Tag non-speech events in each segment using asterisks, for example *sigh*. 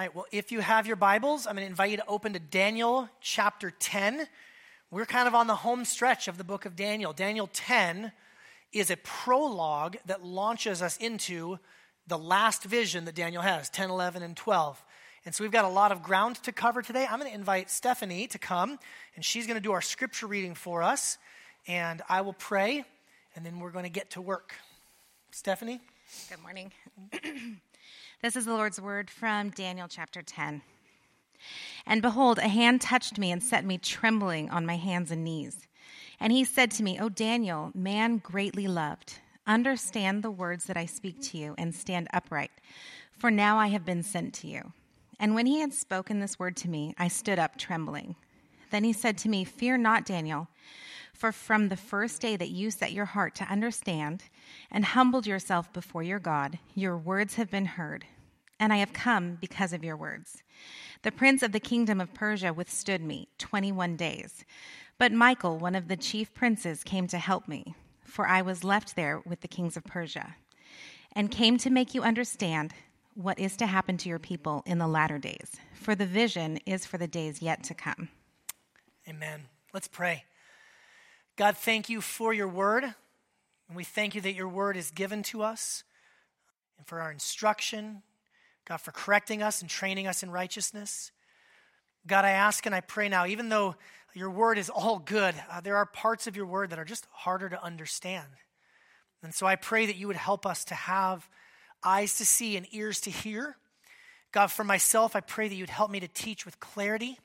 right, well, if you have your Bibles, I'm going to invite you to open to Daniel chapter 10. We're kind of on the home stretch of the book of Daniel. Daniel 10 is a prologue that launches us into the last vision that Daniel has 10, 11, and 12. And so we've got a lot of ground to cover today. I'm going to invite Stephanie to come, and she's going to do our scripture reading for us. And I will pray, and then we're going to get to work. Stephanie? Good morning. *clears throat* This is the Lord's word from Daniel chapter 10. And behold, a hand touched me and set me trembling on my hands and knees. And he said to me, O Daniel, man greatly loved, understand the words that I speak to you and stand upright, for now I have been sent to you. And when he had spoken this word to me, I stood up trembling. Then he said to me, Fear not, Daniel, for from the first day that you set your heart to understand and humbled yourself before your God, your words have been heard, and I have come because of your words. The prince of the kingdom of Persia withstood me 21 days. But Michael, one of the chief princes, came to help me, for I was left there with the kings of Persia, and came to make you understand what is to happen to your people in the latter days, for the vision is for the days yet to come. Amen. Let's pray. God, thank you for your word. And we thank you that your word is given to us and for our instruction. God, for correcting us and training us in righteousness. God, I ask and I pray now, even though your word is all good, uh, there are parts of your word that are just harder to understand. And so I pray that you would help us to have eyes to see and ears to hear. God, for myself, I pray that you'd help me to teach with clarity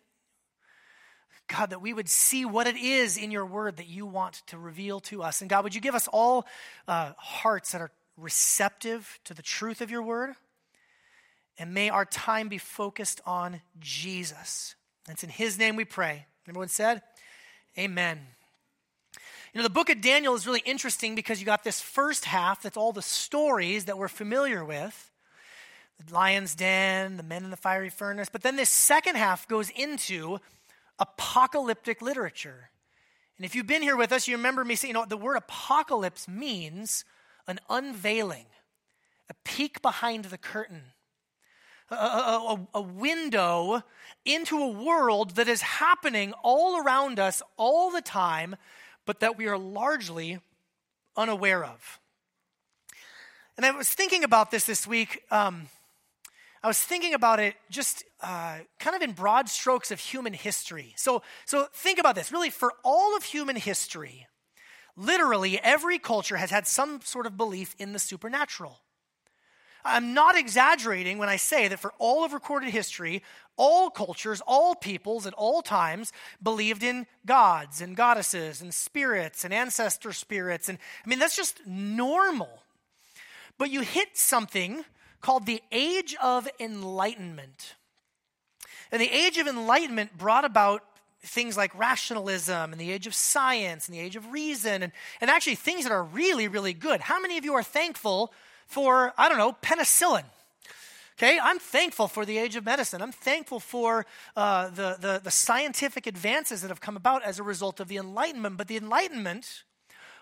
God, that we would see what it is in your word that you want to reveal to us. And God, would you give us all uh, hearts that are receptive to the truth of your word? And may our time be focused on Jesus. It's in his name we pray. Everyone said, Amen. You know, the book of Daniel is really interesting because you got this first half that's all the stories that we're familiar with the lion's den, the men in the fiery furnace. But then this second half goes into apocalyptic literature. And if you've been here with us, you remember me saying, you know, the word apocalypse means an unveiling, a peek behind the curtain, a, a, a, window into a world that is happening all around us all the time, but that we are largely unaware of. And I was thinking about this this week. Um, I was thinking about it just uh, kind of in broad strokes of human history. So, so think about this. Really, for all of human history, literally every culture has had some sort of belief in the supernatural. I'm not exaggerating when I say that for all of recorded history, all cultures, all peoples at all times believed in gods and goddesses and spirits and ancestor spirits. And I mean, that's just normal. But you hit something called the Age of Enlightenment. And the Age of Enlightenment brought about things like rationalism and the age of science and the age of reason and, and actually things that are really, really good. How many of you are thankful for, I don't know, penicillin? Okay, I'm thankful for the age of medicine. I'm thankful for uh, the, the, the scientific advances that have come about as a result of the Enlightenment. But the Enlightenment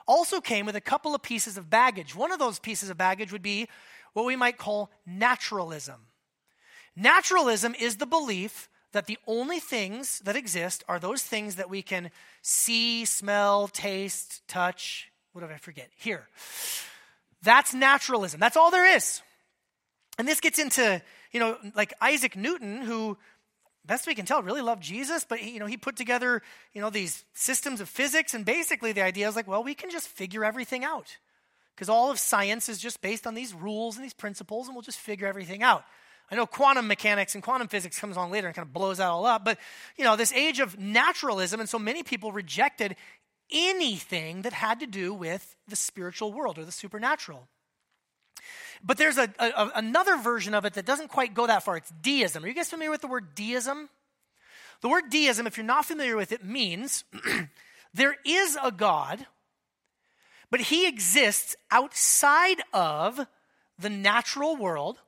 also came with a couple of pieces of baggage. One of those pieces of baggage would be what we might call naturalism. Naturalism is the belief that the only things that exist are those things that we can see, smell, taste, touch, what did I forget? Here. That's naturalism. That's all there is. And this gets into, you know, like Isaac Newton, who, best we can tell, really loved Jesus, but, you know, he put together, you know, these systems of physics, and basically the idea is like, well, we can just figure everything out. Because all of science is just based on these rules and these principles, and we'll just figure everything out. I know quantum mechanics and quantum physics comes along later and kind of blows that all up, but you know, this age of naturalism, and so many people rejected anything that had to do with the spiritual world or the supernatural. But there's a, a, another version of it that doesn't quite go that far. It's deism. Are you guys familiar with the word deism? The word deism, if you're not familiar with it, means *clears throat* there is a God but he exists outside of the natural world.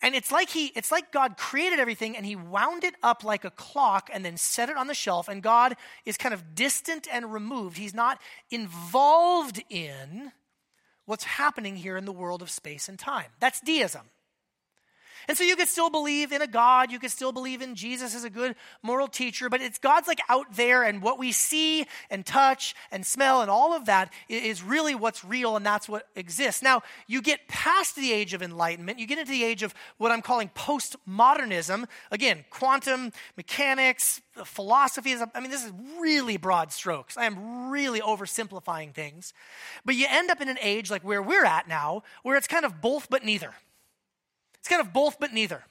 And it's like he it's like God created everything and he wound it up like a clock and then set it on the shelf and God is kind of distant and removed. He's not involved in what's happening here in the world of space and time. That's deism. And so you could still believe in a God, you could still believe in Jesus as a good moral teacher, but it's God's like out there, and what we see and touch and smell and all of that is really what's real, and that's what exists. Now, you get past the age of enlightenment, you get into the age of what I'm calling postmodernism. Again, quantum mechanics, philosophy. is, I mean, this is really broad strokes. I am really oversimplifying things. But you end up in an age like where we're at now, where it's kind of both but neither. It's kind of both but neither.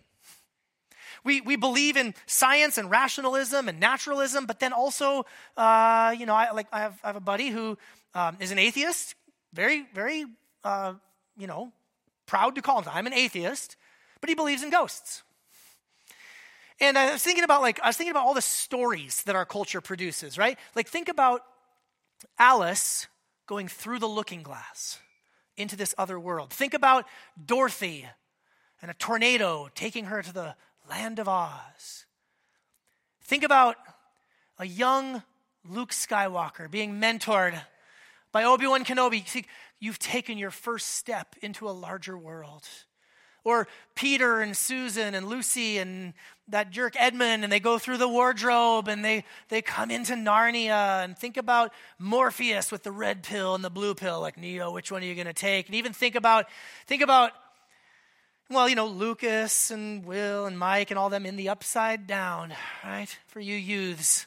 We, we believe in science and rationalism and naturalism, but then also, uh, you know, I, like, I, have, I have a buddy who um, is an atheist, very, very, uh, you know, proud to call him. I'm an atheist, but he believes in ghosts. And I was thinking about like I was thinking about all the stories that our culture produces, right? Like think about Alice going through the looking glass into this other world. Think about Dorothy and a tornado taking her to the land of Oz. Think about a young Luke Skywalker being mentored by Obi Wan Kenobi. See, you've taken your first step into a larger world. Or Peter and Susan and Lucy and that jerk Edmund, and they go through the wardrobe and they, they come into Narnia. And think about Morpheus with the red pill and the blue pill, like Neo, which one are you to take? And even think about, think about well, you know, Lucas and Will and Mike and all them in the upside down, right? For you youths.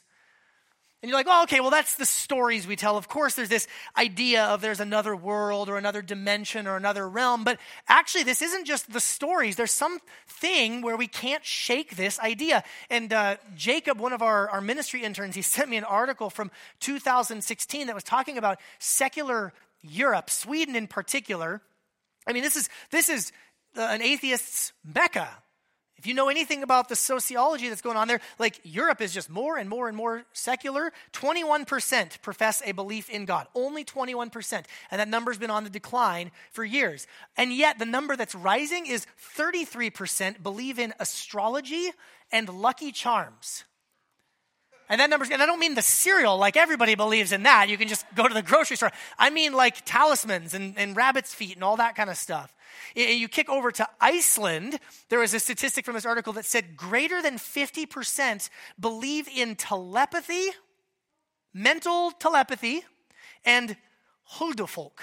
And you're like, oh, okay, well, that's the stories we tell. Of course, there's this idea of there's another world or another dimension or another realm. But actually, this isn't just the stories. There's something where we can't shake this idea. And uh, Jacob, one of our, our ministry interns, he *laughs* sent me an article from 2016 that was talking about secular Europe, Sweden in particular. I mean, this is, this is an atheist's mecca. If you know anything about the sociology that's going on there, like Europe is just more and more and more secular. 21% profess a belief in God. Only 21%. And that number's been on the decline for years. And yet the number that's rising is 33% believe in astrology and lucky charms. And that number's, and I don't mean the cereal, like everybody believes in that. You can just go to the grocery store. I mean like talismans and, and rabbit's feet and all that kind of stuff. You kick over to Iceland, there was a statistic from this article that said greater than 50% believe in telepathy, mental telepathy, and huldufolk.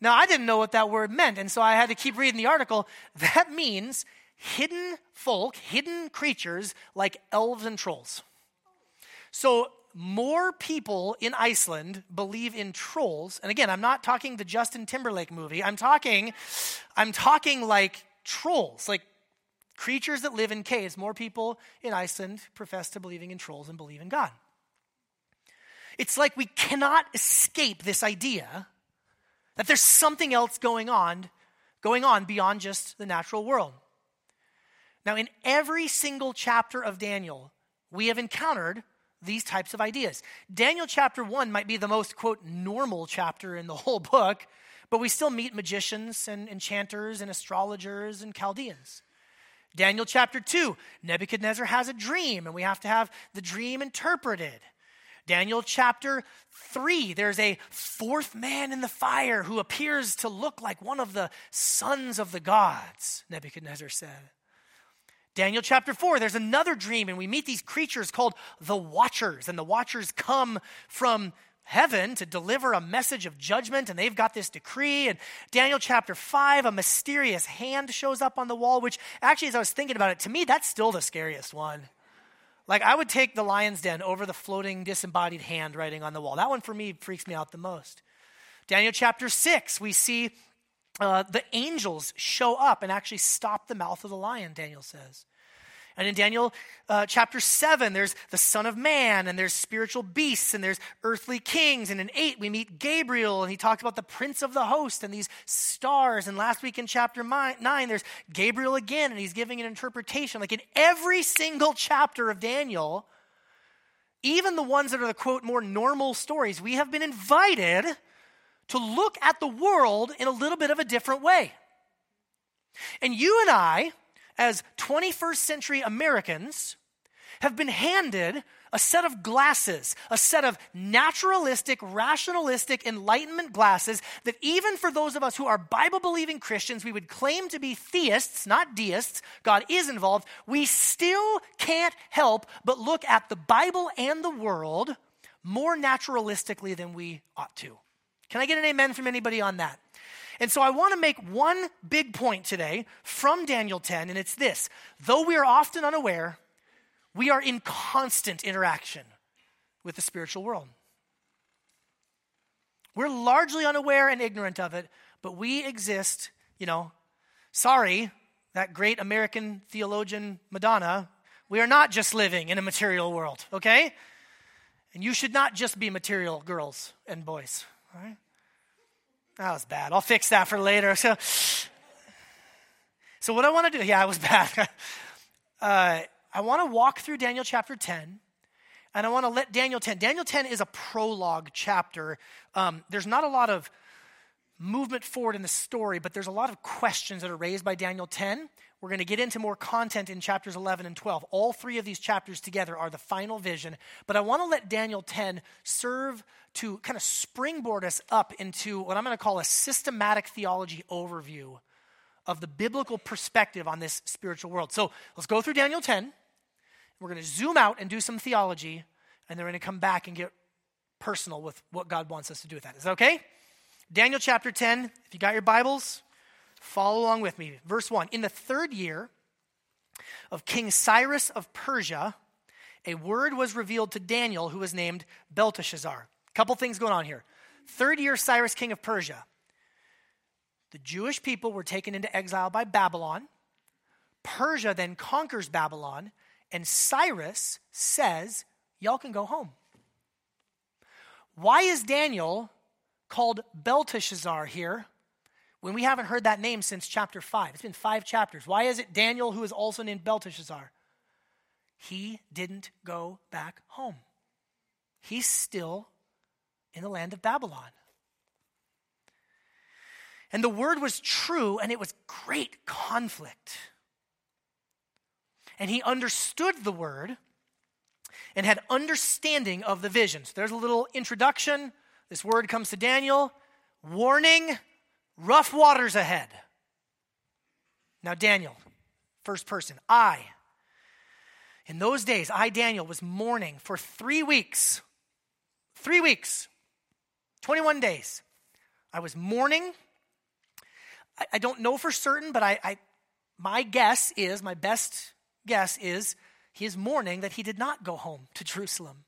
Now, I didn't know what that word meant, and so I had to keep reading the article. *laughs* That means hidden folk, hidden creatures like elves and trolls. So more people in Iceland believe in trolls. And again, I'm not talking the Justin Timberlake movie. I'm talking I'm talking like trolls, like creatures that live in caves. More people in Iceland profess to believing in trolls and believe in God. It's like we cannot escape this idea that there's something else going on going on beyond just the natural world. Now, in every single chapter of Daniel, we have encountered these types of ideas. Daniel chapter 1 might be the most, quote, normal chapter in the whole book, but we still meet magicians and enchanters and astrologers and Chaldeans. Daniel chapter 2, Nebuchadnezzar has a dream, and we have to have the dream interpreted. Daniel chapter 3, there's a fourth man in the fire who appears to look like one of the sons of the gods, Nebuchadnezzar said. Daniel chapter 4, there's another dream, and we meet these creatures called the Watchers. And the Watchers come from heaven to deliver a message of judgment, and they've got this decree. And Daniel chapter 5, a mysterious hand shows up on the wall, which actually, as I was thinking about it, to me, that's still the scariest one. Like, I would take the lion's den over the floating, disembodied hand writing on the wall. That one for me freaks me out the most. Daniel chapter 6, we see uh, the angels show up and actually stop the mouth of the lion, Daniel says. And in Daniel uh, chapter 7, there's the Son of Man, and there's spiritual beasts, and there's earthly kings. And in 8, we meet Gabriel, and he talks about the prince of the host and these stars. And last week in chapter 9, there's Gabriel again, and he's giving an interpretation. Like in every single chapter of Daniel, even the ones that are the quote more normal stories, we have been invited to look at the world in a little bit of a different way. And you and I, as 21st century Americans, have been handed a set of glasses, a set of naturalistic, rationalistic enlightenment glasses that even for those of us who are Bible believing Christians, we would claim to be theists, not deists, God is involved, we still can't help but look at the Bible and the world more naturalistically than we ought to. Can I get an amen from anybody on that? And so I want to make one big point today from Daniel 10, and it's this though we are often unaware, we are in constant interaction with the spiritual world. We're largely unaware and ignorant of it, but we exist, you know. Sorry, that great American theologian Madonna, we are not just living in a material world, okay? And you should not just be material girls and boys, right? That was bad. I'll fix that for later. So, so what I want to do, yeah, it was *laughs* bad. uh, I want to walk through Daniel chapter 10, and I want to let Daniel 10. Daniel 10 is a prologue chapter. Um, there's not a lot of movement forward in the story, but there's a lot of questions that are raised by Daniel 10. We're going to get into more content in chapters 11 and 12. All three of these chapters together are the final vision, but I want to let Daniel 10 serve to kind of springboard us up into what I'm going to call a systematic theology overview of the biblical perspective on this spiritual world. So let's go through Daniel 10. We're going to zoom out and do some theology, and then we're going to come back and get personal with what God wants us to do with that. Is that okay? Daniel chapter 10, if you got your Bibles, follow along with me. Verse 1 In the third year of King Cyrus of Persia, a word was revealed to Daniel, who was named Belteshazzar. A couple things going on here. Third year, Cyrus, king of Persia. The Jewish people were taken into exile by Babylon. Persia then conquers Babylon and Cyrus says, Y'all can go home. Why is Daniel called Belteshazzar here when we haven't heard that name since chapter 5? It's been five chapters. Why is it Daniel who is also named Belteshazzar? He didn't go back home, he's still in the land of Babylon. And the word was true, and it was great conflict and he understood the word and had understanding of the visions. There's a little introduction. This word comes to Daniel warning, rough waters ahead. Now, Daniel, first person, I, in those days, I, Daniel, was mourning for three weeks. Three weeks, 21 days. I was mourning. I, I don't know for certain, but I, I, my guess is, my best guess is he is mourning that he did not go home to Jerusalem.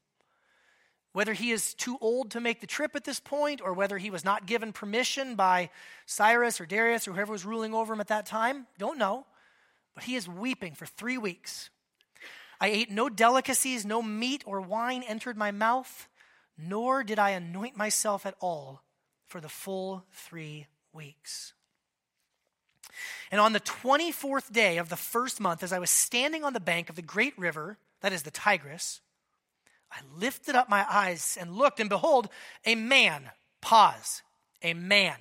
Whether he is too old to make the trip at this point, or whether he was not given permission by Cyrus or Darius or whoever was ruling over him at that time, don't know. But he is weeping for three weeks. I ate no delicacies, no meat or wine entered my mouth, nor did I anoint myself at all for the full three weeks. And on the 24th day of the first month, as I was standing on the bank of the great river, that is the Tigris, I lifted up my eyes and looked, and behold, a man, pause, a man.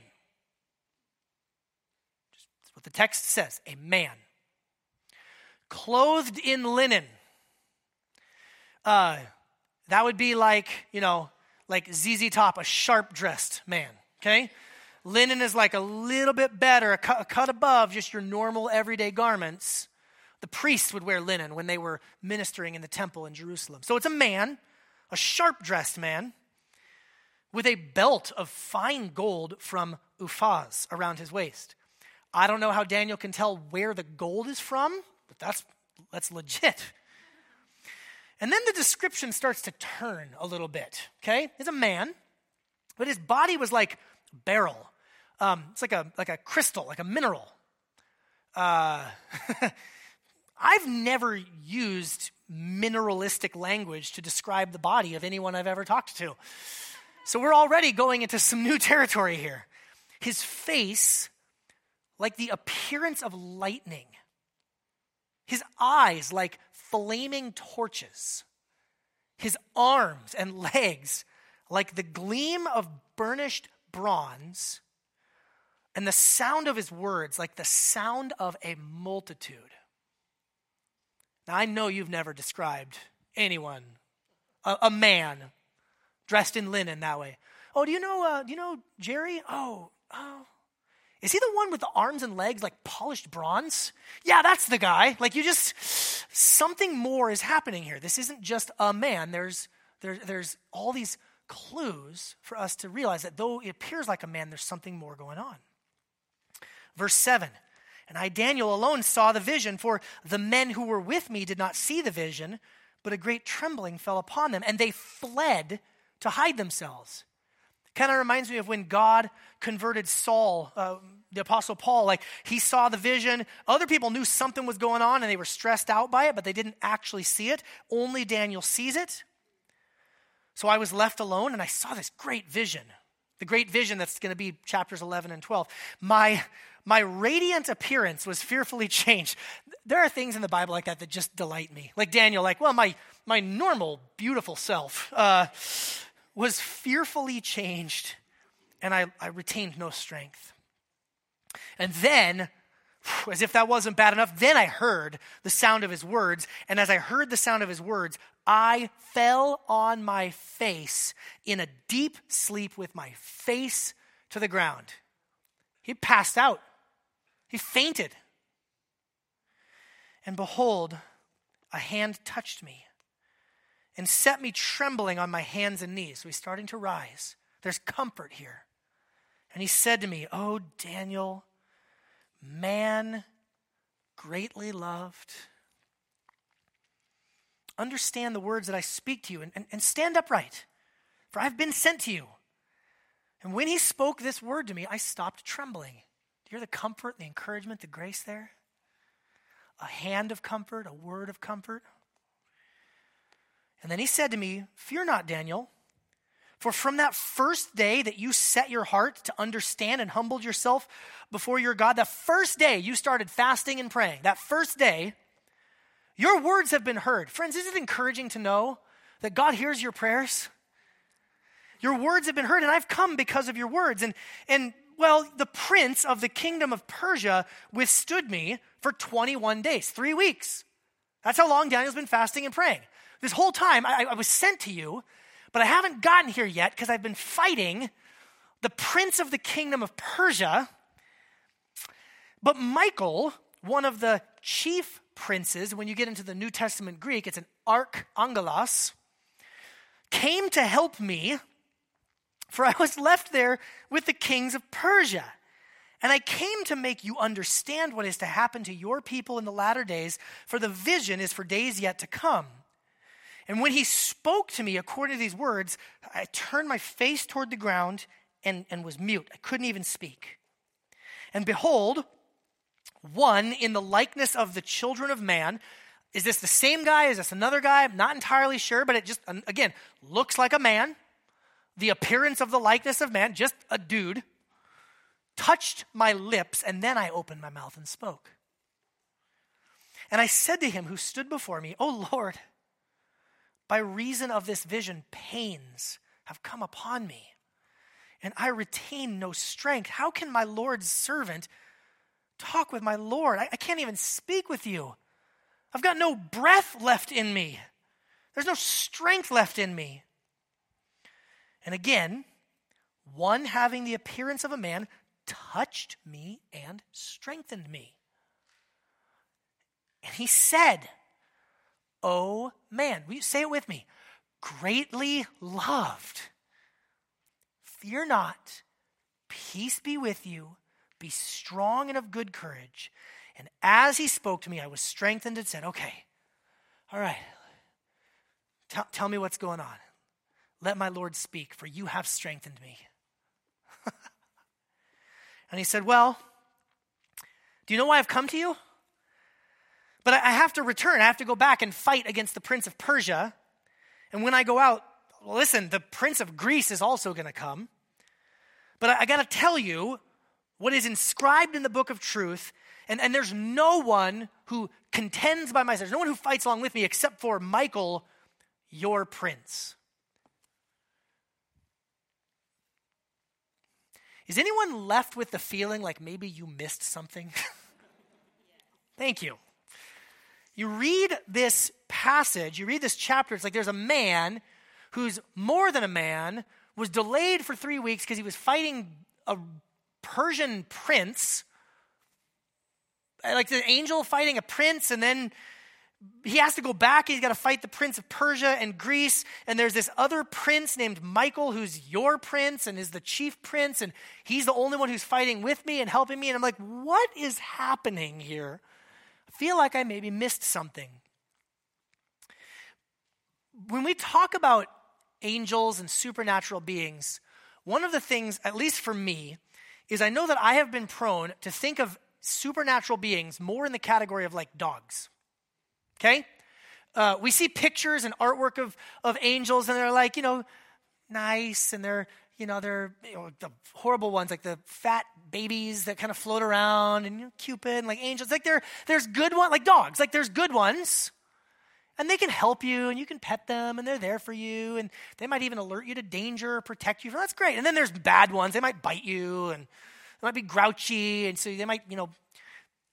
That's what the text says, a man. Clothed in linen. Uh, that would be like, you know, like ZZ Top, a sharp dressed man, okay? Linen is like a little bit better, a cut, a cut above just your normal everyday garments. The priests would wear linen when they were ministering in the temple in Jerusalem. So it's a man, a sharp dressed man, with a belt of fine gold from Uphaz around his waist. I don't know how Daniel can tell where the gold is from, but that's, that's legit. And then the description starts to turn a little bit, okay? He's a man, but his body was like beryl. Um, it's like a, like a crystal, like a mineral. Uh, *laughs* I've never used mineralistic language to describe the body of anyone I've ever talked to. So we're already going into some new *laughs* territory here. His face, like the appearance of lightning, his eyes, like flaming torches, his arms and *laughs* legs, like the gleam of burnished bronze, and the sound of his words like the sound of a multitude. Now, I know you've never described anyone, a, a man, dressed in linen that way. Oh, do you know? Uh, do you know Jerry? Oh, oh. Is he the one with the arms and legs like polished bronze? Yeah, that's the guy. Like you just something more is happening here. This isn't just a man. There's there, there's all these clues for us to realize that though it appears like a man, there's something more going on. Verse 7 And I, Daniel, alone saw the vision, for the men who were with me did not see the vision, but a great trembling fell upon them, and they fled to hide themselves. Kind of reminds me of when God converted Saul, uh, the Apostle Paul. Like he saw the vision. Other people knew something was going on and they were stressed out by it, but they didn't actually see it. Only Daniel sees it. So I was left alone and I saw this great vision. The great vision that's going to be chapters 11 and 12. My, my radiant appearance was fearfully *laughs* changed. There are things in the Bible like that that just delight me. Like Daniel, like, well, my, my normal, beautiful self uh, was fearfully changed, and I, I retained no strength. And then as if that wasn't bad enough, then I heard the sound of his words. And as I heard the sound of his words, I fell on my face in a deep sleep with my face to the ground. He passed out, he fainted. And behold, a hand touched me and set me trembling on my hands and knees. So he's starting to rise. There's comfort here. And he said to me, Oh, Daniel, man greatly loved. Understand the words that I speak to you and, and, and stand upright, for I've been sent to you. And when he spoke this word to me, I stopped trembling. Do you hear the comfort, the encouragement, the grace there? A hand of comfort, a word of comfort. And then he said to me, Fear not, Daniel. For from that first day that you set your heart to understand and humbled yourself before your God, that first day you started fasting and praying, that first day, your words have been heard. Friends, is it encouraging to know that God hears your prayers? Your words have been heard, and I've come because of your words. And, and well, the prince of the kingdom of Persia withstood me for 21 days, three weeks. That's how long Daniel's been fasting and praying. This whole time, I, I was sent to you but I haven't gotten here yet because I've been fighting the prince of the kingdom of Persia. But Michael, one of the chief princes, when you get into the New Testament Greek, it's an archangelos, came to help me, for I was left there with the kings of Persia. And I came to make you understand what is to happen to your people in the latter days, for the vision is for days yet to come. And when he spoke to me according to these words, I turned my face toward the ground and, and was mute. I couldn't even speak. And behold, one in the likeness of the children of man. Is this the same guy? Is this another guy? I'm not entirely sure, but it just, again, looks like a man. The appearance of the likeness of man, just a dude, touched my lips, and then I opened my mouth and spoke. And I said to him who stood before me, Oh Lord, by reason of this vision, pains have come upon me, and I retain no strength. How can my Lord's servant talk with my Lord? I, I can't even speak with you. I've got no breath left in me, there's no strength left in me. And again, one having the appearance of a man touched me and strengthened me. And he said, oh man. Will you say it with me? Greatly loved. Fear not. Peace be with you. Be strong and of good courage. And as he spoke to me, I was strengthened and said, Okay, all right, tell, tell me what's going on. Let my Lord speak, for you have strengthened me. *laughs* and he said, Well, do you know why I've come to you? But I have to return. I have to go back and fight against the prince of Persia. And when I go out, listen, the prince of Greece is also going to come. But I, I got to tell you what is inscribed in the book of truth. And, and there's no one who contends by my side. There's no one who fights along with me except for Michael, your prince. Is anyone left with the feeling like maybe you missed something? *laughs* Thank you. You read this passage, you read this chapter, it's like there's a man who's more than a man, was delayed for three weeks because he was fighting a Persian prince. Like the angel fighting a prince, and then he has to go back. He's got to fight the prince of Persia and Greece. And there's this other prince named Michael who's your prince and is the chief prince. And he's the only one who's fighting with me and helping me. And I'm like, what is happening here? I feel like I maybe missed something. When we talk about angels and supernatural beings, one of the things, at least for me, is I know that I have been prone to think of supernatural beings more in the category of like dogs. Okay? Uh, we see pictures and artwork of, of angels, and they're like, you know, nice, and they're, you know, they're you know, the horrible ones, like the fat babies that kind of float around, and you know, Cupid, and like angels. Like there, there's good ones, like dogs. Like there's good ones, and they can help you, and you can pet them, and they're there for you, and they might even alert you to danger or protect you. That's great. And then there's bad ones. They might bite you, and they might be grouchy, and so they might, you know,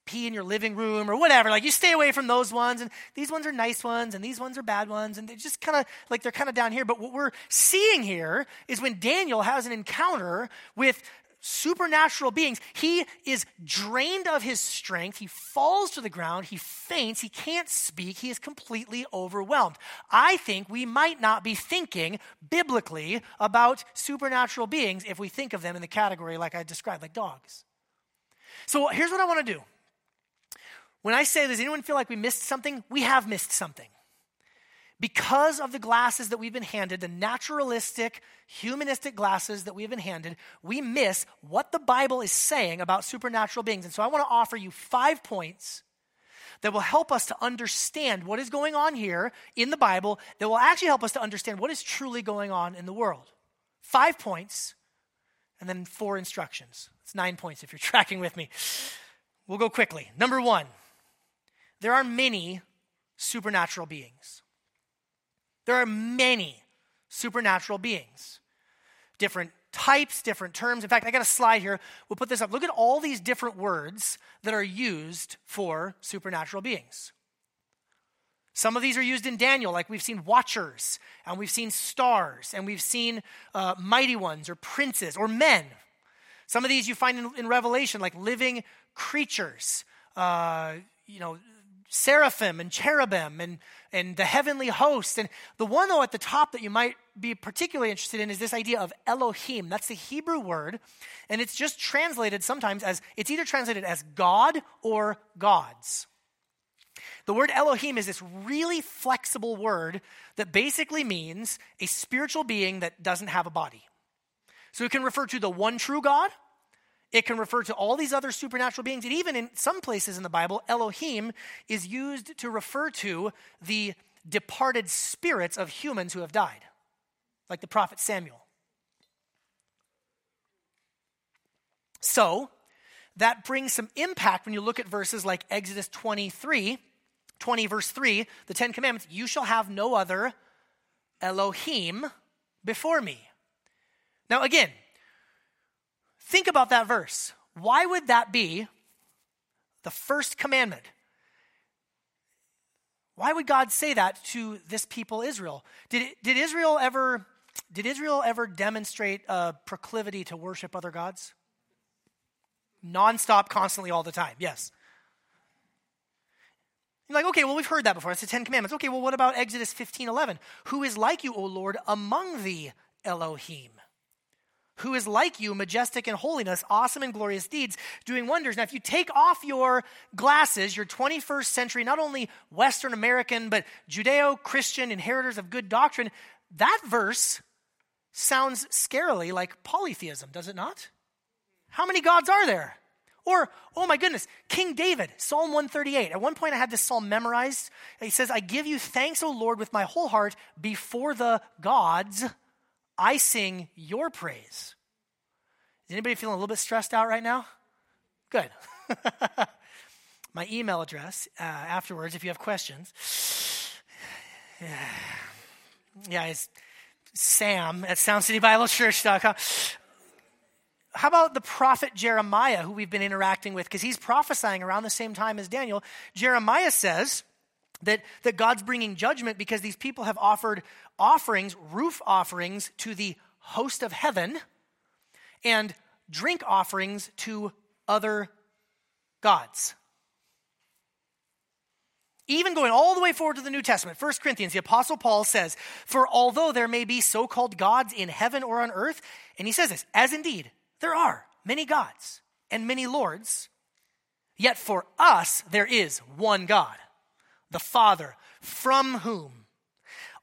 pee in your living room or whatever. Like you stay away from those ones. And these ones are nice ones and these ones are bad ones. And they just kind of like they're kind of down here. But what we're seeing here is when Daniel has an encounter with supernatural beings, he is drained of his strength. He falls to the ground. He faints. He can't speak. He is completely overwhelmed. I think we might not be thinking biblically about supernatural beings if we think of them in the category like I described, like dogs. So here's what I want to do. When I say, does anyone feel like we missed something? We have missed something. Because of the glasses that we've been handed, the naturalistic, humanistic glasses that we've been handed, we miss what the Bible is saying about supernatural beings. And so I want to offer you five points that will help us to understand what is going on here in the Bible, that will actually help us to understand what is truly going on in the world. Five points, and then four instructions. It's nine points if you're *laughs* tracking with me. We'll go quickly. Number one, there are many supernatural beings. There are many supernatural beings. Different types, different terms. In fact, I got a slide here. We'll put this up. Look at all these different words that are used for supernatural beings. Some of these are used in Daniel, like we've seen watchers, and we've seen stars, and we've seen uh, mighty ones, or princes, or men. Some of these you find in, in Revelation, like living creatures, uh, you know, seraphim and cherubim and, and the heavenly host. And the one, though, at the top that you might be particularly interested in is this idea of Elohim. That's the Hebrew word, and it's just translated sometimes as it's either translated as God or gods. The word Elohim is this really flexible word that basically means a spiritual being that doesn't have a body. So it can refer to the one true God, it can refer to all these other supernatural beings. And even in some places in the Bible, Elohim is used to refer to the departed spirits of humans who have died, like the prophet Samuel. So, that brings some impact when you look at verses like Exodus 23, 20, verse 3, the Ten Commandments you shall have no other Elohim before me. Now, again, Think about that verse. Why would that be the first commandment? Why would God say that to this people Israel? Did, did Israel ever did Israel ever demonstrate a proclivity to worship other gods? Nonstop, constantly, all the time. Yes. You're like, okay, well, we've heard that before. It's the Ten Commandments. Okay, well, what about Exodus 15 11? Who is like you, O Lord, among the Elohim? Who is like you, majestic in holiness, awesome in glorious deeds, doing wonders. Now, if you take off your glasses, your 21st century, not only Western American, but Judeo Christian inheritors of good doctrine, that verse sounds scarily like polytheism, does it not? How many gods are there? Or, oh my goodness, King David, Psalm 138. At one point, I had this psalm memorized. He says, I give you thanks, O Lord, with my whole heart before the gods I sing your praise. Is anybody feeling a little bit stressed out right now? Good. *laughs* My email address uh, afterwards, if you have questions. *sighs* yeah, it's sam at soundcitybiblechurch.com. How about the prophet Jeremiah, who we've been interacting with? Because he's prophesying around the same time as Daniel. Jeremiah says, that, that God's bringing judgment because these people have offered offerings, roof offerings, to the host of heaven and drink offerings to other gods. Even going all the way forward to the New Testament, 1 Corinthians, the Apostle Paul says, For although there may be so called gods in heaven or on earth, and he says this, as indeed there are many gods and many lords, yet for us there is one God, the Father, from whom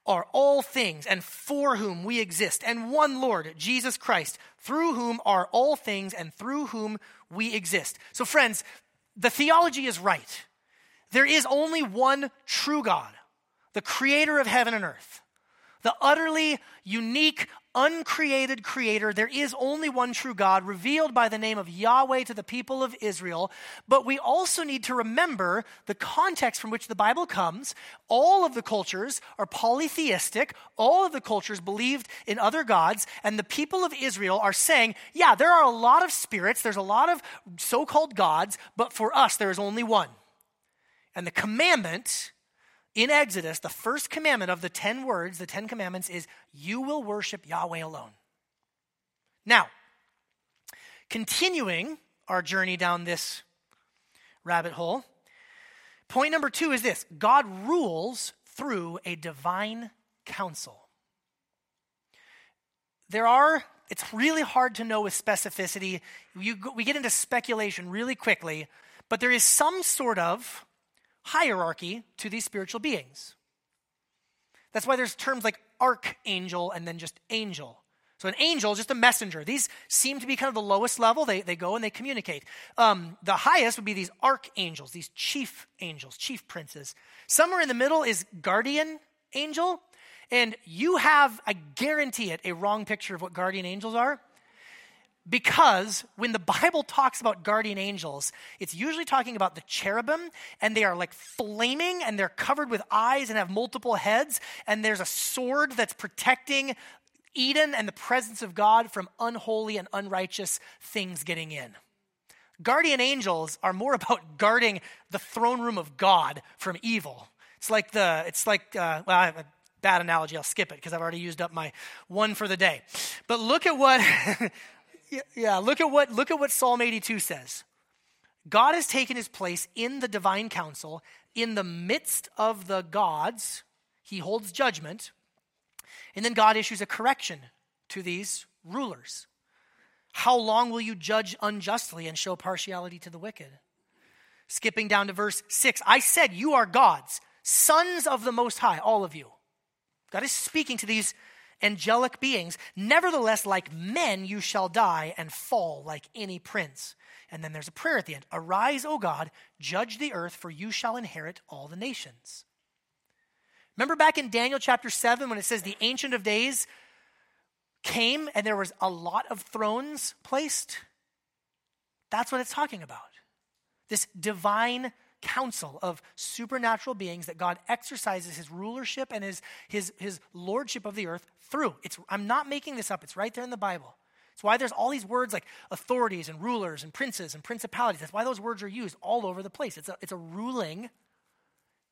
are all things and for whom we exist, and one Lord, Jesus Christ, through whom are all things and through whom we exist. So, friends, the theology is right. There is only one true God, the creator of heaven and earth, the utterly unique, uncreated creator. There is only one true God revealed by the name of Yahweh to the people of Israel. But we also need to remember the context from which the Bible comes. All of the cultures are polytheistic, all of the cultures believed in other gods, and the people of Israel are saying, yeah, there are a lot of spirits, there's a lot of so called gods, but for us, there is only one. And the commandment in Exodus, the first commandment of the 10 words, the 10 commandments, is you will worship Yahweh alone. Now, continuing our journey down this rabbit hole, point number two is this God rules through a divine council. There are, it's really hard to know with specificity. You, we get into speculation really quickly, but there is some sort of hierarchy to these spiritual beings. That's why there's terms like archangel and then just angel. So an angel, just a messenger. These seem to be kind of the lowest level. They, they go and they communicate. Um, the highest would be these archangels, these chief angels, chief princes. Somewhere in the middle is guardian angel. And you have, I guarantee it, a wrong picture of what guardian angels are. Because when the Bible talks about guardian angels, it's usually talking about the cherubim, and they are like flaming, and they're covered with eyes and have multiple heads, and there's a sword that's protecting Eden and the presence of God from unholy and unrighteous things getting in. Guardian angels are more *laughs* about guarding the throne room of God from evil. It's like the, it's like, uh, well, I have a bad analogy. I'll skip it because I've already used up my one for the day. But look at what *laughs* yeah, look at what look at what Psalm 82 says. God has taken his place in the divine council, in the midst of the gods. He holds judgment. And then God issues a correction to these rulers. How long will you judge unjustly and show partiality to the wicked? Skipping down to verse 6 I said, You are gods, sons of the Most High, all of you. God is speaking to these angelic beings. Nevertheless, like men, you shall die and fall like any prince. And then there's a prayer at the end Arise, O God, judge the earth, for you shall inherit all the nations. Remember back in Daniel chapter 7 when it says the Ancient of Days came and there was a lot of thrones placed? That's what it's talking about. This divine council of supernatural beings that God exercises his rulership and his, his, his lordship of the earth through. It's, I'm not making this up, it's right there in the Bible. It's why there's all these words like authorities and rulers and princes and principalities. That's why those words are used all over the place. It's a, it's a ruling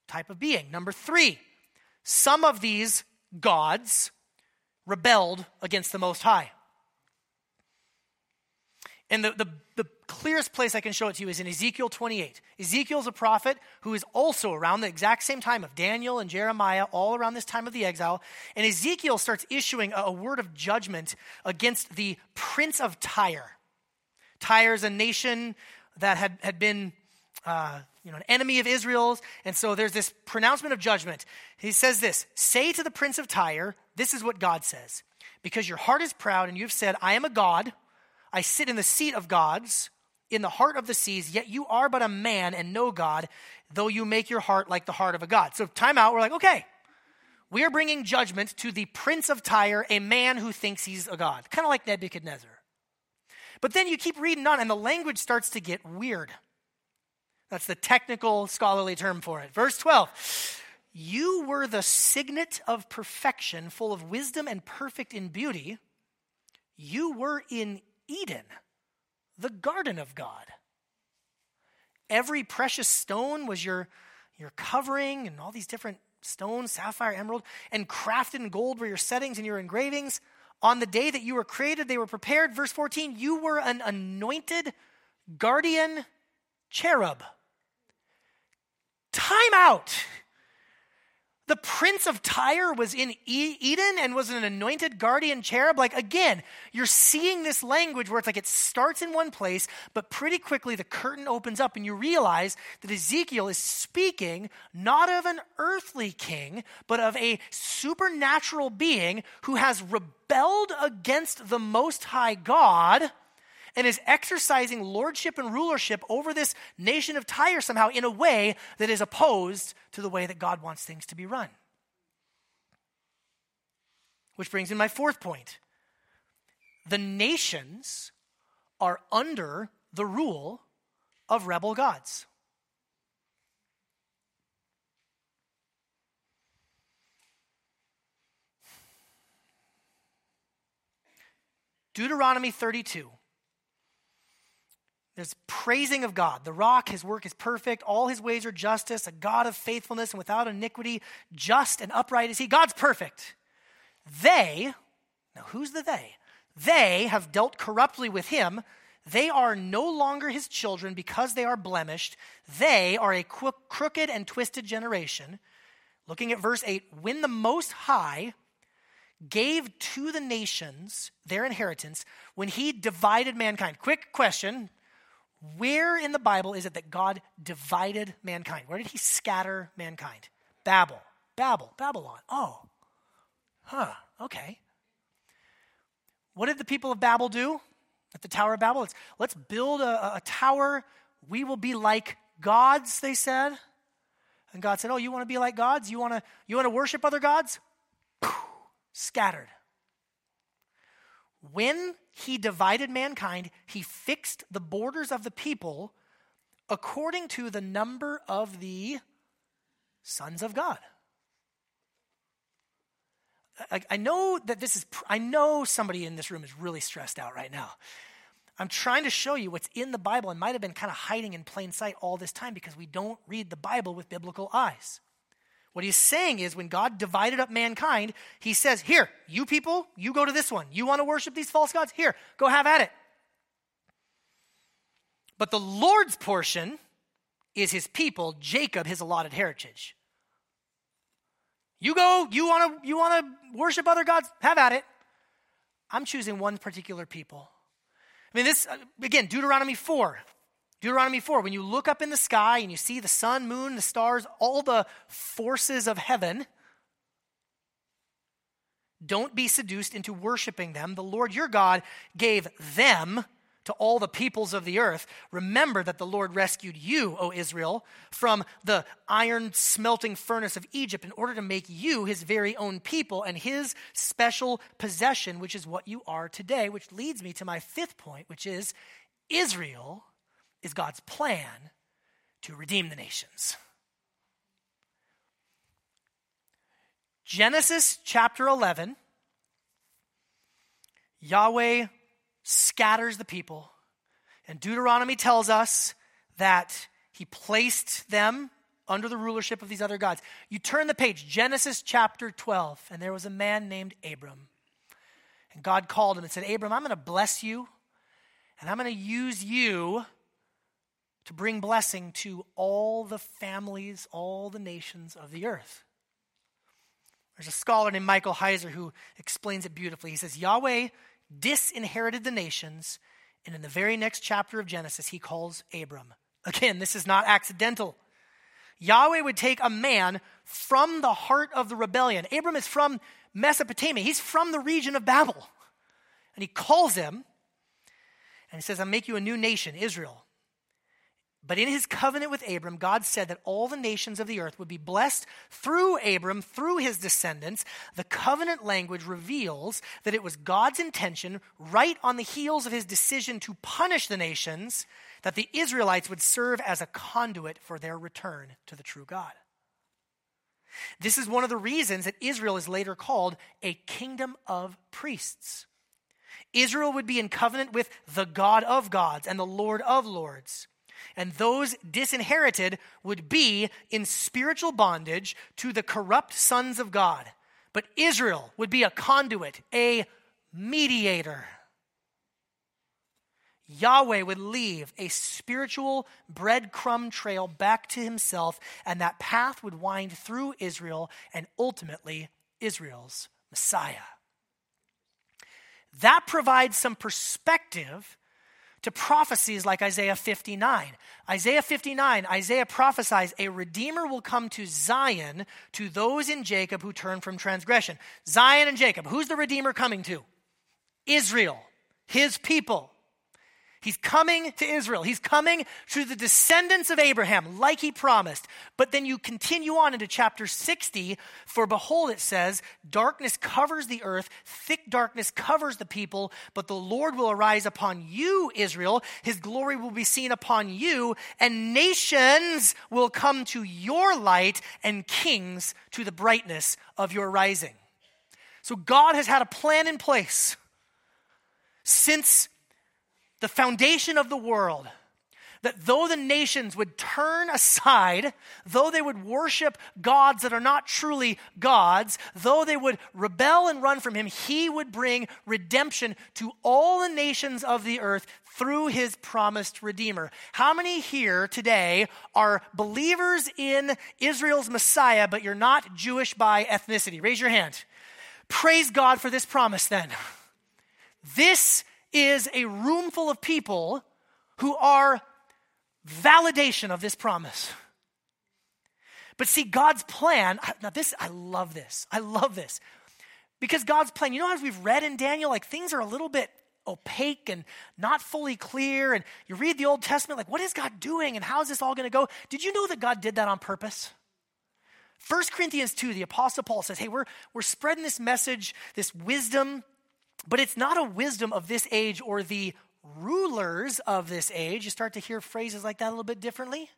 type of being. Number three, some of these gods rebelled against the Most High. And the, the, the, clearest place I can show it to you is in Ezekiel 28. Ezekiel's a prophet who is also around the exact same time of Daniel and Jeremiah, all around this time of the exile. And Ezekiel starts issuing a, word of judgment against the prince of Tyre. Tyre is a nation that had, had been uh, you know, an enemy of Israel's. And so there's this pronouncement of judgment. He says this Say to the prince of Tyre, this is what God says. Because your heart is proud and you've said, I am a God I sit in the seat of gods, in the heart of the seas, yet you are but a man and no God, though you make your heart like the heart of a God. So, time out, we're like, okay, we are bringing judgment to the prince of Tyre, a man who thinks he's a God, kind of like Nebuchadnezzar. But then you keep reading on, and the language starts to get weird. That's the technical scholarly term for it. Verse 12 You were the signet of perfection, full of wisdom and perfect in beauty. You were in Eden, the garden of God. Every precious stone was your, your covering and all these different stones, sapphire, emerald, and crafted in gold were your settings and your engravings. On the day that you were created, they were prepared. Verse 14, you were an anointed guardian cherub. Time out. The prince of Tyre was in Eden and was an anointed guardian cherub. Like, again, you're seeing this language where it's like it starts in one place, but pretty quickly the curtain opens up and you realize that Ezekiel is speaking not of an earthly king, but of a supernatural being who has rebelled against the Most High God and is exercising lordship and rulership over this nation of Tyre somehow in a way that is opposed to the way that God wants things to be run. Which brings in my fourth point. The nations are under the rule of rebel gods. Deuteronomy 32 there's praising of God. The rock, his work is perfect. All his ways are justice, a God of faithfulness and without iniquity. Just and upright is he. God's perfect. They, now who's the they? They have dealt corruptly with him. They are no longer his children because they are blemished. They are a crooked and twisted generation. Looking at verse 8, when the Most High gave to the nations their inheritance, when he divided mankind. Quick question where in the Bible is it that God divided mankind? Where did he scatter mankind? Babel. Babel. Babylon. Oh. Huh. Okay. What did the people of Babel do at the Tower of Babel? It's, let's build a, a tower. We will be like gods, they said. And God said, Oh, you want to be like gods? You want to, you want to worship other gods? Scattered. When he divided mankind, he fixed the borders of the people according to the number of the sons of God. I, know that this is, I know somebody in this room is really stressed out right now. I'm trying to show you what's in the Bible and might have been kind of hiding in plain sight all this time because we don't read the Bible with biblical eyes. What he's saying is when God divided up mankind, he says, Here, you people, you go to this one. You want to worship these false gods? Here, go have at it. But the Lord's portion is his people, Jacob, his allotted heritage. You go, you want to you want to worship other gods? Have at it. I'm choosing one particular people. I mean, this, uh, again, Deuteronomy 4. Deuteronomy 4, when you look up in the sky and you see the sun, moon, the stars, all the forces of heaven, don't be seduced into worshiping them. The Lord your God gave them to all the peoples of the earth. Remember that the Lord rescued you, O Israel, from the iron smelting furnace of Egypt in order to make you his very own people and his special possession, which is what you are today. Which leads me to my fifth point, which is Israel is God's plan to redeem the nations. Genesis chapter 11, Yahweh scatters the people, and Deuteronomy tells us that he placed them under the rulership of these other gods. You turn the page, Genesis chapter 12, and there was a man named Abram. And God called him and said, Abram, I'm going to bless you, and I'm going to use you to bring blessing to all the families, all the nations of the earth. There's a scholar named Michael Heiser who explains it beautifully. He says, Yahweh disinherited the nations, and in the very next chapter of Genesis, he calls Abram. Again, this is not accidental. Yahweh would take a man from the heart of the rebellion. Abram is from Mesopotamia, he's from the region of Babel. And he calls him, and he says, I'll make you a new nation, Israel. But in his covenant with Abram, God said that all the nations of the earth would be blessed through Abram, through his descendants. The covenant language reveals that it was God's intention, right on the heels of his decision to punish the nations, that the Israelites would serve as a conduit for their return to the true God. This is one of the reasons that Israel is later called a kingdom of priests. Israel would be in covenant with the God of gods and the Lord of lords. And those disinherited would be in spiritual bondage to the corrupt sons of God. But Israel would be a conduit, a mediator. Yahweh would leave a spiritual breadcrumb trail back to himself, and that path would wind through Israel and ultimately Israel's Messiah. That provides some perspective to prophecies like Isaiah 59. Isaiah 59, Isaiah prophesies a redeemer will come to Zion to those in Jacob who turn from transgression. Zion and Jacob, who's the redeemer coming to? Israel, his people. He's coming to Israel. He's coming to the descendants of Abraham, like he promised. But then you continue on into chapter 60. For behold, it says, Darkness covers the earth, thick darkness covers the people, but the Lord will arise upon you, Israel. His glory will be seen upon you, and nations will come to your light, and kings to the brightness of your rising. So God has had a plan in place since the foundation of the world that though the nations would turn aside, though they would worship gods that are not truly gods, though they would rebel and run from him, he would bring redemption to all the nations of the earth through his promised Redeemer. How many here today are believers in Israel's Messiah, but you're not Jewish by ethnicity? Raise your hand. Praise God for this promise then. This is a room full of people who are validation of this promise. But see, God's plan, now this, I love this. I love this. Because God's plan, you know, as we've read in Daniel, like things are a little bit opaque and not fully clear. And you read the Old Testament, like, what is God doing and how is this all going to go? Did you know that God did that on purpose? 1 Corinthians 2, the Apostle Paul says, hey, we're, we're spreading this message, this wisdom but it's not a wisdom of this age or the rulers of this age. You start to hear phrases like that a little bit differently.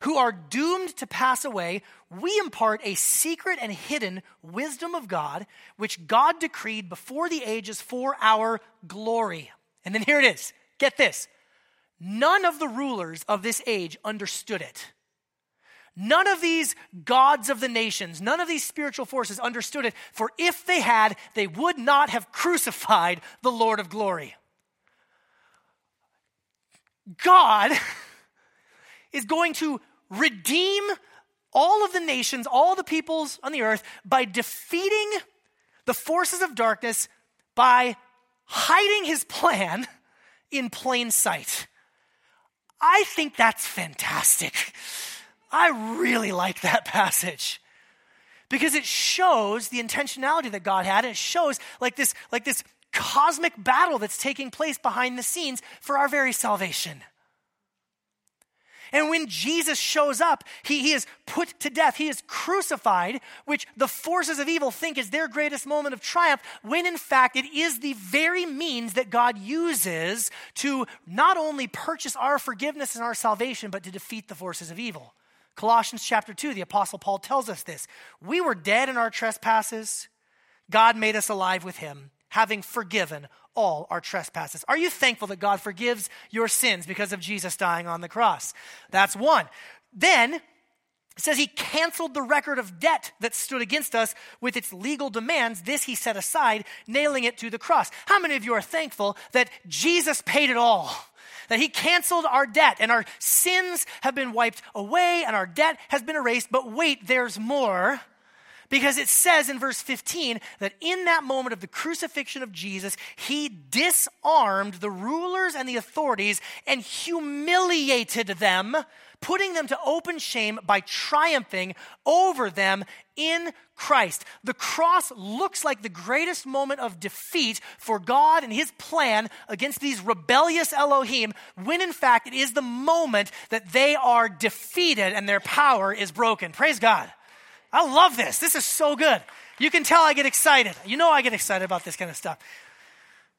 Who are doomed to pass away, we impart a secret and hidden wisdom of God, which God decreed before the ages for our glory. And then here it is get this none of the rulers of this age understood it. None of these gods of the nations, none of these spiritual forces understood it, for if they had, they would not have crucified the Lord of glory. God *laughs* is going to redeem all of the nations, all the peoples on the earth by defeating the forces of darkness by hiding his plan in plain sight. I think that's fantastic. I really like that *laughs* passage because it shows the intentionality that God had. And it shows like this, like this cosmic battle that's taking place behind the scenes for our very salvation. And when Jesus shows up, he, he is put to death. He is crucified, which the forces of evil think is their greatest moment of triumph, when in fact it is the very means that God uses to not only purchase our forgiveness and our salvation, but to defeat the forces of evil. Colossians chapter 2, the Apostle Paul tells us this. We were dead in our trespasses. God made us alive with him, having forgiven all our trespasses. Are you thankful that God forgives your sins because of Jesus dying on the cross? That's one. Then it says he canceled the record of debt that stood against us with its legal demands. This he set aside, nailing it to the cross. How many of you are thankful that Jesus paid it all? That He canceled our debt and our sins have been wiped away and our debt has been erased. But wait, there's more. Because it says in verse 15 that in that moment of the crucifixion of Jesus, he disarmed the rulers and the authorities and humiliated them putting them to open shame by triumphing over them in Christ. The cross looks like the greatest moment of defeat for God and his plan against these rebellious Elohim, when in fact it is the moment that they are defeated and their power is broken. Praise God. I love this. This is so good. You can tell I get excited. You know I get excited about this kind of stuff.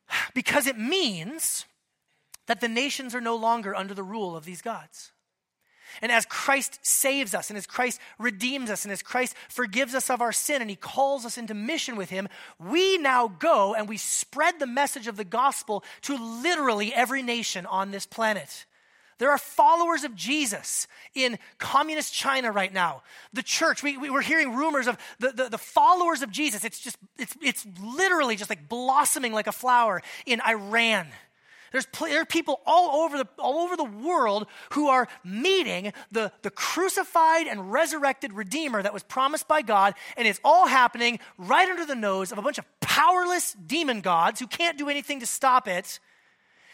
*sighs* Because it means that the nations are no longer under the rule of these gods. And as Christ saves us, and as Christ redeems us, and as Christ forgives us of our sin, and He calls us into mission with Him, we now go and we spread the message of the gospel to literally every nation on this planet. There are followers of Jesus in communist China right now. The church, we, we were hearing rumors of the, the, the, followers of Jesus. It's just, it's, it's literally just like blossoming like a flower in Iran. There's there are people all over, the, all over the world who are meeting the, the crucified and resurrected Redeemer that was promised by God, and it's all happening right under the nose of a bunch of powerless demon gods who can't do anything to stop it.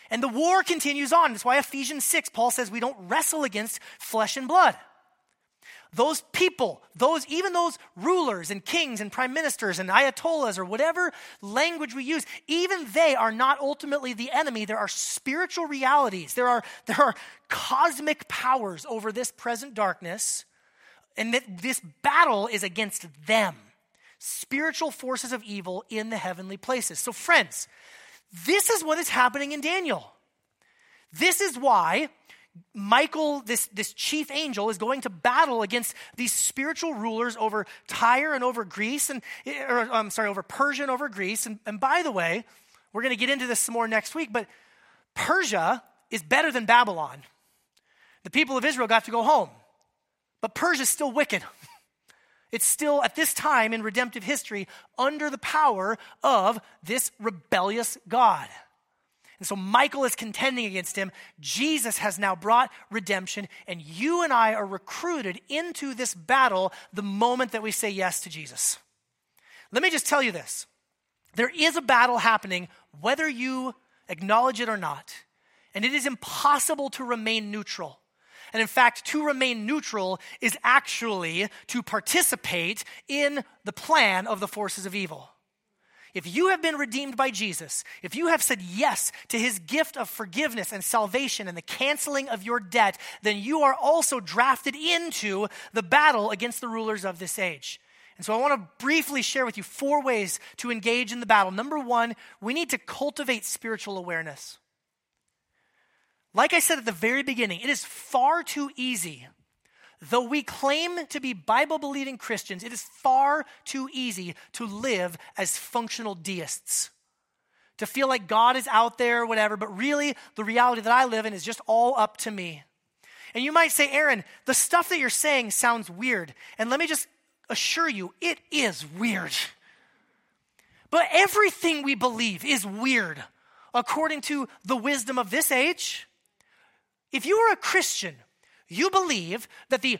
And the war continues on. That's why Ephesians 6, Paul says we don't wrestle against flesh and blood. Those people, those even those rulers and kings and prime ministers and ayatollahs or whatever language we use, even they are not ultimately the enemy. There are spiritual realities. There are, *laughs* there are cosmic powers over this present darkness. And that this battle is against them. Spiritual forces of evil in the heavenly places. So, friends, this is what is happening in Daniel. This is why Michael, this, this chief angel, is going to battle against these spiritual rulers over Tyre and over Greece, and or, I'm sorry, over Persia and over Greece. And, and by the way, we're going to get into this some more next week, but Persia is better than Babylon. The people of Israel got to go home, but Persia is still wicked. *laughs* It's still, at this time in redemptive history, under the power of this rebellious God. And so Michael is contending against him. Jesus has now brought redemption, and you and I are recruited into this battle the moment that we say yes to Jesus. Let me just tell you this there is a battle happening, whether you acknowledge it or not, and it is impossible to remain neutral. And in fact, to remain neutral is actually to participate in the plan of the forces of evil. If you have been redeemed by Jesus, if you have said yes to his gift of forgiveness and salvation and the canceling of your debt, then you are also drafted into the battle against the rulers of this age. And so I want to briefly share with you four ways to engage in the battle. Number one, we need to cultivate spiritual awareness. Like I said at the very beginning, it is far too easy. Though we claim to be Bible believing Christians, it is far too easy to live as functional deists. To feel like God is out there, whatever, but really the reality that I live in is just all up to me. And you might say, Aaron, the stuff that you're saying sounds weird. And let me just assure you, it is weird. But everything we believe is weird according to the wisdom of this age if you are a Christian, you believe that the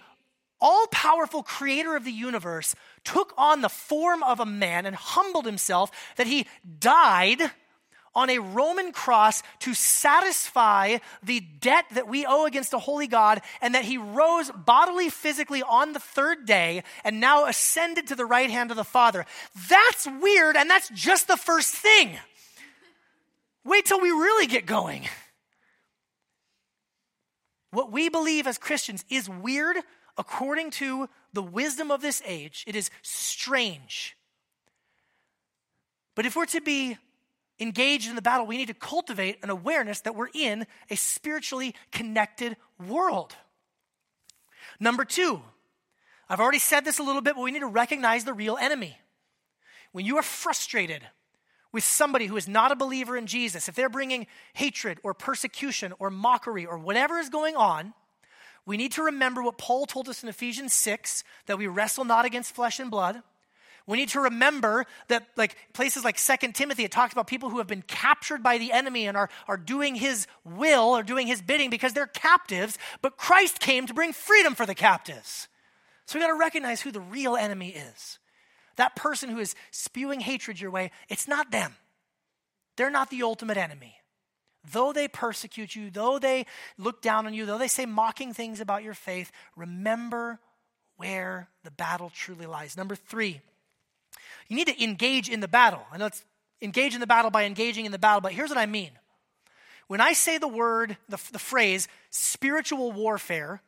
all powerful creator of the universe took on the form of a man and humbled himself, that he died on a Roman cross to satisfy the debt that we owe against a holy God, and that he rose bodily, physically on the third day and now ascended to the right hand of the Father. That's weird, and that's just the first thing. Wait till we really get going. What we believe as Christians is weird according to the wisdom of this age. It is strange. But if we're to be engaged in the battle, we need to cultivate an awareness that we're in a spiritually connected world. Number two, I've already said this a little bit, but we need to recognize the real enemy. When you are frustrated, with somebody who is not a believer in Jesus, if they're bringing hatred or persecution or mockery or whatever is going on, we need to remember what Paul told us in Ephesians 6 that we wrestle not against flesh and blood. We need to remember that, like places like Second Timothy, it talks about people who have been captured by the enemy and are, are doing his will or doing his bidding because they're captives, but Christ came to bring freedom for the captives. So we got to recognize who the real enemy is. That person who is spewing hatred your way, it's not them. They're not the ultimate enemy. Though they persecute you, though they look down on you, though they say mocking things about your faith, remember where the battle truly lies. Number three, you need to engage in the battle. I know it's engage in the battle by engaging in the battle, but here's what I mean. When I say the word, the, the phrase spiritual warfare,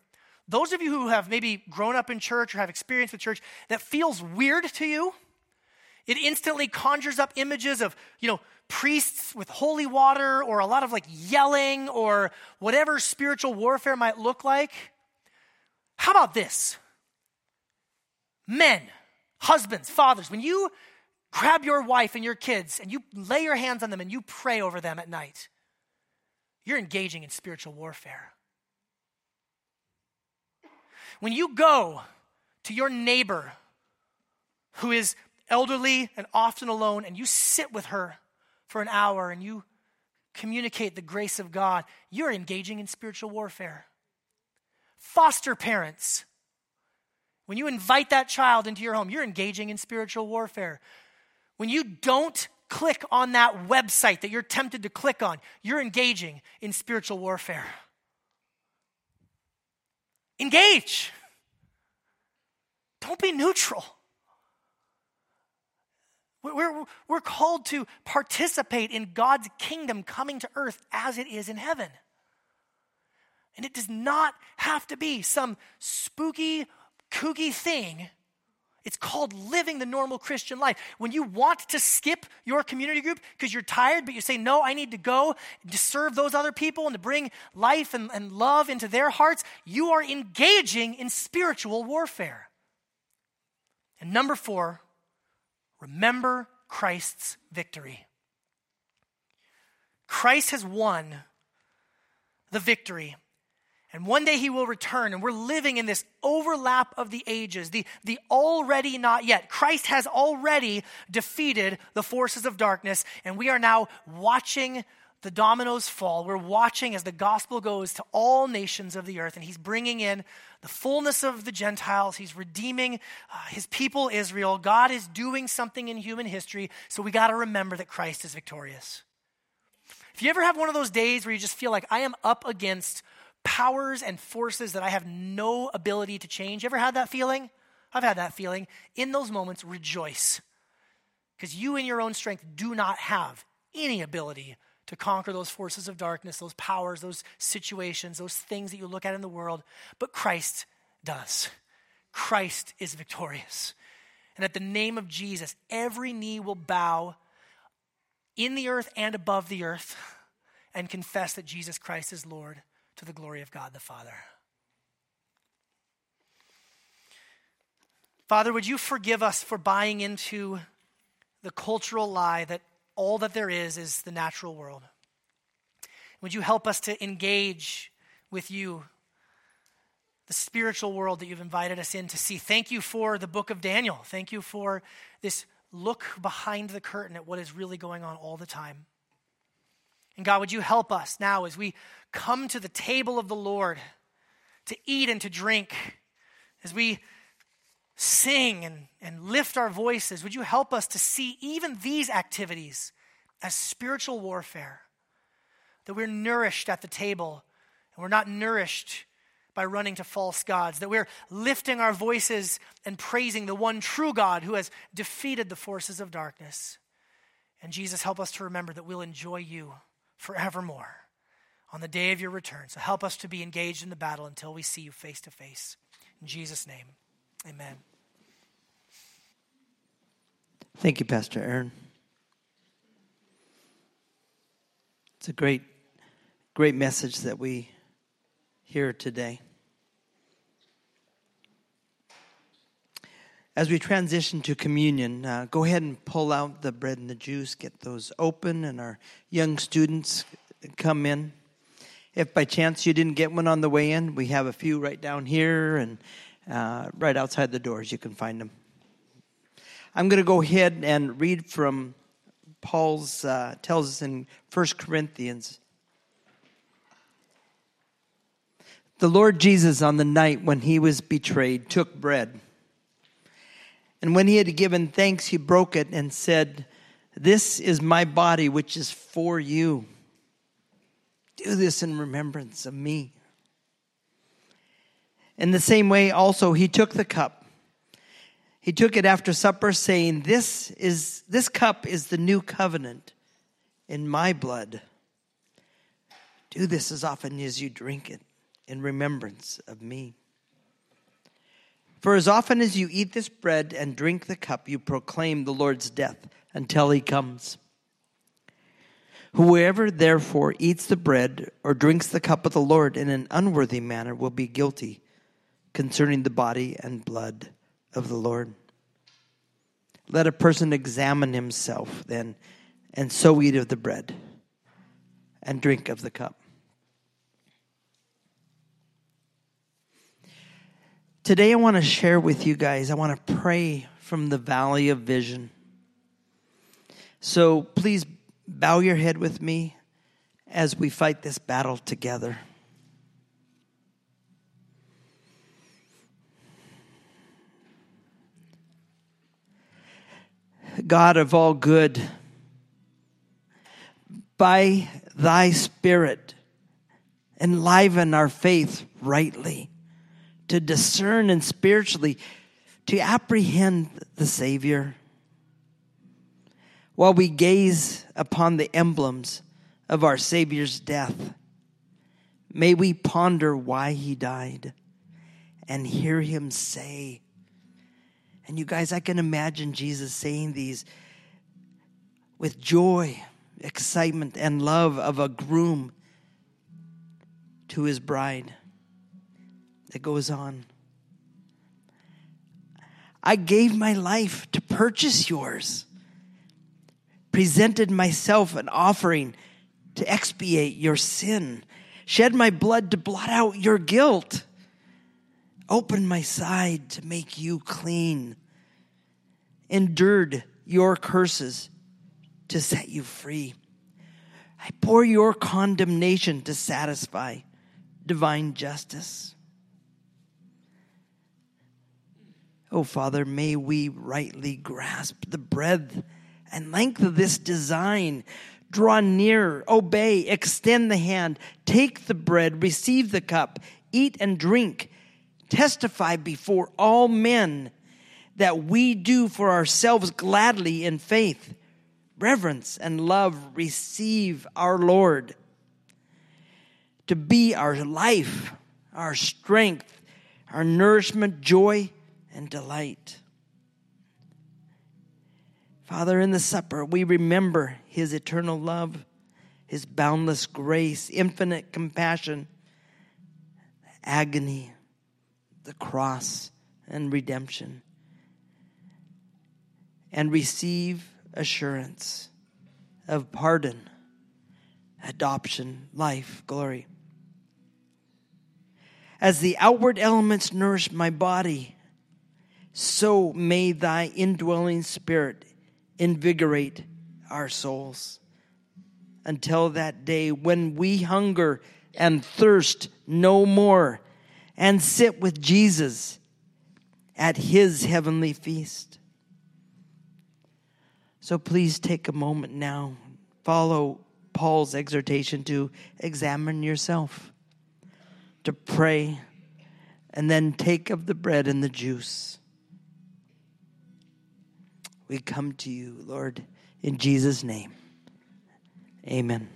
those of you who have maybe grown up in church or have experience with church that feels weird to you, it instantly conjures up images of, you know, priests with holy water or a lot of like yelling or whatever spiritual warfare might look like. How about this? Men, husbands, fathers, when you grab your wife and your kids and you lay your hands on them and you pray over them at night, you're engaging in spiritual warfare. When you go to your neighbor who is elderly and often alone, and you sit with her for an hour and you communicate the grace of God, you're engaging in spiritual warfare. Foster parents, when you invite that child into your home, you're engaging in spiritual warfare. When you don't click on that website that you're tempted to click on, you're engaging in spiritual warfare. Engage. Don't be neutral. We're, we're called to participate in God's kingdom coming to earth as it is in heaven. And it does not have to be some spooky, kooky thing. It's called living the normal Christian life. When you want to skip your community group because you're tired, but you say, No, I need to go to serve those other people and to bring life and, and love into their hearts, you are engaging in spiritual warfare. And number four, remember Christ's victory. Christ has won the victory. And one day he will return, and we're living in this overlap of the ages, the, the already not yet. Christ has already defeated the forces of darkness, and we are now watching the dominoes fall. We're watching as the gospel goes to all nations of the earth, and he's bringing in the fullness of the Gentiles. He's redeeming uh, his people, Israel. God is doing something in human history, so we got to remember that Christ is victorious. If you ever have one of those days where you just feel like I am up against powers and forces that I have no ability to change, ever had that feeling? I've had that feeling. In those moments, rejoice. Because you, in your own strength, do not have any ability to conquer those forces of darkness, those powers, those situations, those things that you look at in the world. But Christ does. Christ is victorious. And at the name of Jesus, every knee will bow in the earth and above the earth and confess that Jesus Christ is Lord to the glory of God the Father. Father, would you forgive us for buying into the cultural lie that all that there is is the natural world. Would you help us to engage with you, the spiritual world that you've invited us in to see? Thank you for the book of Daniel. Thank you for this look behind the curtain at what is really going on all the time. And God, would you help us now as we come to the table of the Lord to eat and to drink, as we sing and, and lift our voices, would you help us to see even these activities as spiritual warfare? That we're nourished at the table and we're not nourished by running to false gods, that we're lifting our voices and praising the one true God who has defeated the forces of darkness. And Jesus, help us to remember that we'll enjoy you forevermore on the day of your return. So help us to be engaged in the battle until we see you face to face. In Jesus' name, amen. Thank you, Pastor Aaron. It's a great, great message that we hear today. As we transition to communion, uh, go ahead and pull out the bread and the juice, get those open, and our young students come in. If by chance you didn't get one on the way in, we have a few right down here and uh, right outside the doors. You can find them. I'm going to go ahead and read from Paul's uh, tells us in 1 Corinthians. The Lord Jesus, on the night when he was betrayed, took bread. And when he had given thanks, he broke it and said, This is my body, which is for you. Do this in remembrance of me. In the same way, also, he took the cup he took it after supper, saying, This is this cup is the new covenant in my blood. Do this as often as you drink it in remembrance of me. For as often as you eat this bread and drink the cup, you proclaim the Lord's death until he comes. Whoever therefore eats the bread or drinks the cup of the Lord in an unworthy manner will be guilty concerning the body and blood of the Lord. Let a person examine himself then, and so eat of the bread and drink of the cup. Today, I want to share with you guys, I want to pray from the valley of vision. So please bow your head with me as we fight this battle together. God of all good, by thy Spirit, enliven our faith rightly, to discern and spiritually to apprehend the Savior. While we gaze upon the emblems of our Savior's death, may we ponder why he died and hear him say, and you guys, I can imagine Jesus saying these with joy, excitement, and love of a groom to his bride. It goes on. I gave my life to purchase yours, presented myself an offering to expiate your sin, shed my blood to blot out your guilt, opened my side to make you clean, endured your curses to set you free. I bore your condemnation to satisfy divine justice. Oh, Father, may we rightly grasp the breadth and length of this design. Draw near, obey, extend the hand, take the bread, receive the cup, eat and drink, testify before all men that we do for ourselves gladly in faith, reverence, and love receive our Lord to be our life, our strength, our nourishment, joy, and delight. Father, in the supper, we remember his eternal love, his boundless grace, infinite compassion, agony, the cross, and redemption. And receive assurance of pardon, adoption, life, glory. As the outward elements nourish my body, so may thy indwelling spirit invigorate our souls. Until that day when we hunger and thirst no more and sit with Jesus at his heavenly feast. So please take a moment now, follow Paul's exhortation to examine yourself, to pray, and then take of the bread and the juice we come to you, Lord, in Jesus' name. Amen.